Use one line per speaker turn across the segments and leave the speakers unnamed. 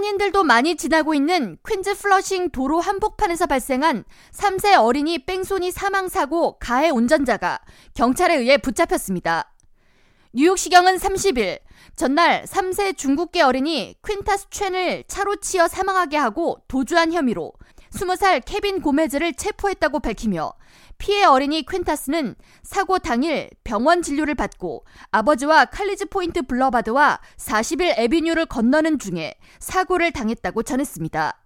일반인들도 많이 지나고 있는 퀸즈 플러싱 도로 한복판에서 발생한 3세 어린이 뺑소니 사망 사고 가해 운전자가 경찰에 의해 붙잡혔습니다. 뉴욕시경은 30일 전날 3세 중국계 어린이 퀸타스 첸을 차로 치어 사망하게 하고 도주한 혐의로 20살 케빈 고메즈를 체포했다고 밝히며 피해 어린이 퀸타스는 사고 당일 병원 진료를 받고 아버지와 칼리지 포인트 블러바드와 40일 에비뉴를 건너는 중에 사고를 당했다고 전했습니다.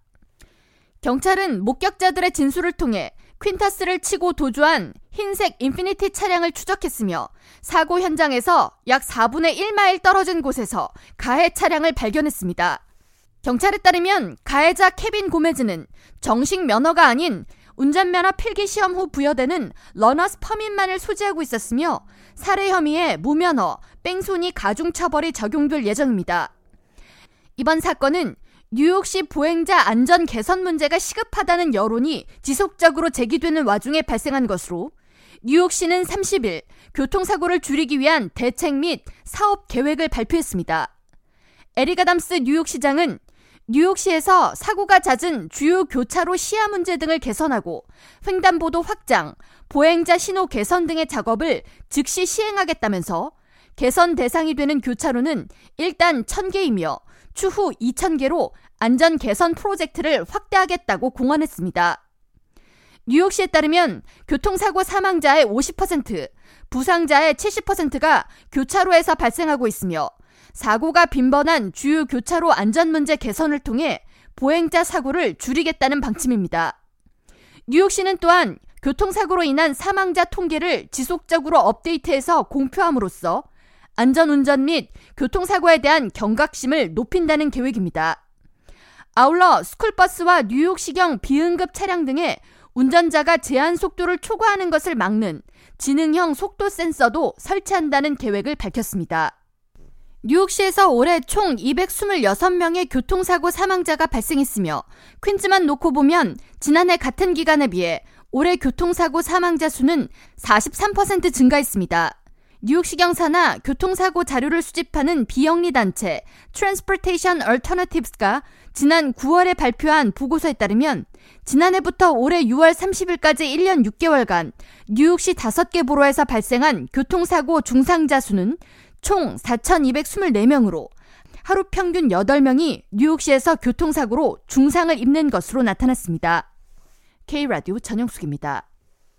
경찰은 목격자들의 진술을 통해 퀸타스를 치고 도주한 흰색 인피니티 차량을 추적했으며 사고 현장에서 약 4분의 1마일 떨어진 곳에서 가해 차량을 발견했습니다. 경찰에 따르면 가해자 케빈 고메즈는 정식 면허가 아닌 운전면허 필기 시험 후 부여되는 learner's permit만을 소지하고 있었으며 살해 혐의에 무면허, 뺑소니 가중처벌이 적용될 예정입니다. 이번 사건은 뉴욕시 보행자 안전 개선 문제가 시급하다는 여론이 지속적으로 제기되는 와중에 발생한 것으로 뉴욕시는 30일 교통사고를 줄이기 위한 대책 및 사업 계획을 발표했습니다. 에리가담스 뉴욕시장은 뉴욕시에서 사고가 잦은 주요 교차로 시야 문제 등을 개선하고 횡단보도 확장, 보행자 신호 개선 등의 작업을 즉시 시행하겠다면서 개선 대상이 되는 교차로는 일단 1000개이며 추후 2000개로 안전 개선 프로젝트를 확대하겠다고 공언했습니다. 뉴욕시에 따르면 교통사고 사망자의 50%, 부상자의 70%가 교차로에서 발생하고 있으며 사고가 빈번한 주요 교차로 안전 문제 개선을 통해 보행자 사고를 줄이겠다는 방침입니다. 뉴욕시는 또한 교통사고로 인한 사망자 통계를 지속적으로 업데이트해서 공표함으로써 안전운전 및 교통사고에 대한 경각심을 높인다는 계획입니다. 아울러 스쿨버스와 뉴욕시경 비응급 차량 등의 운전자가 제한 속도를 초과하는 것을 막는 지능형 속도 센서도 설치한다는 계획을 밝혔습니다. 뉴욕시에서 올해 총 226명의 교통사고 사망자가 발생했으며 퀸즈만 놓고 보면 지난해 같은 기간에 비해 올해 교통사고 사망자 수는 43% 증가했습니다. 뉴욕시 경사나 교통사고 자료를 수집하는 비영리 단체 Transportation Alternatives가 지난 9월에 발표한 보고서에 따르면 지난해부터 올해 6월 30일까지 1년 6개월간 뉴욕시 5개 보로에서 발생한 교통사고 중상자 수는 총 4,224명으로 하루 평균 8명이 뉴욕시에서 교통사고로 중상을 입는 것으로 나타났습니다. K라디오 전영숙입니다.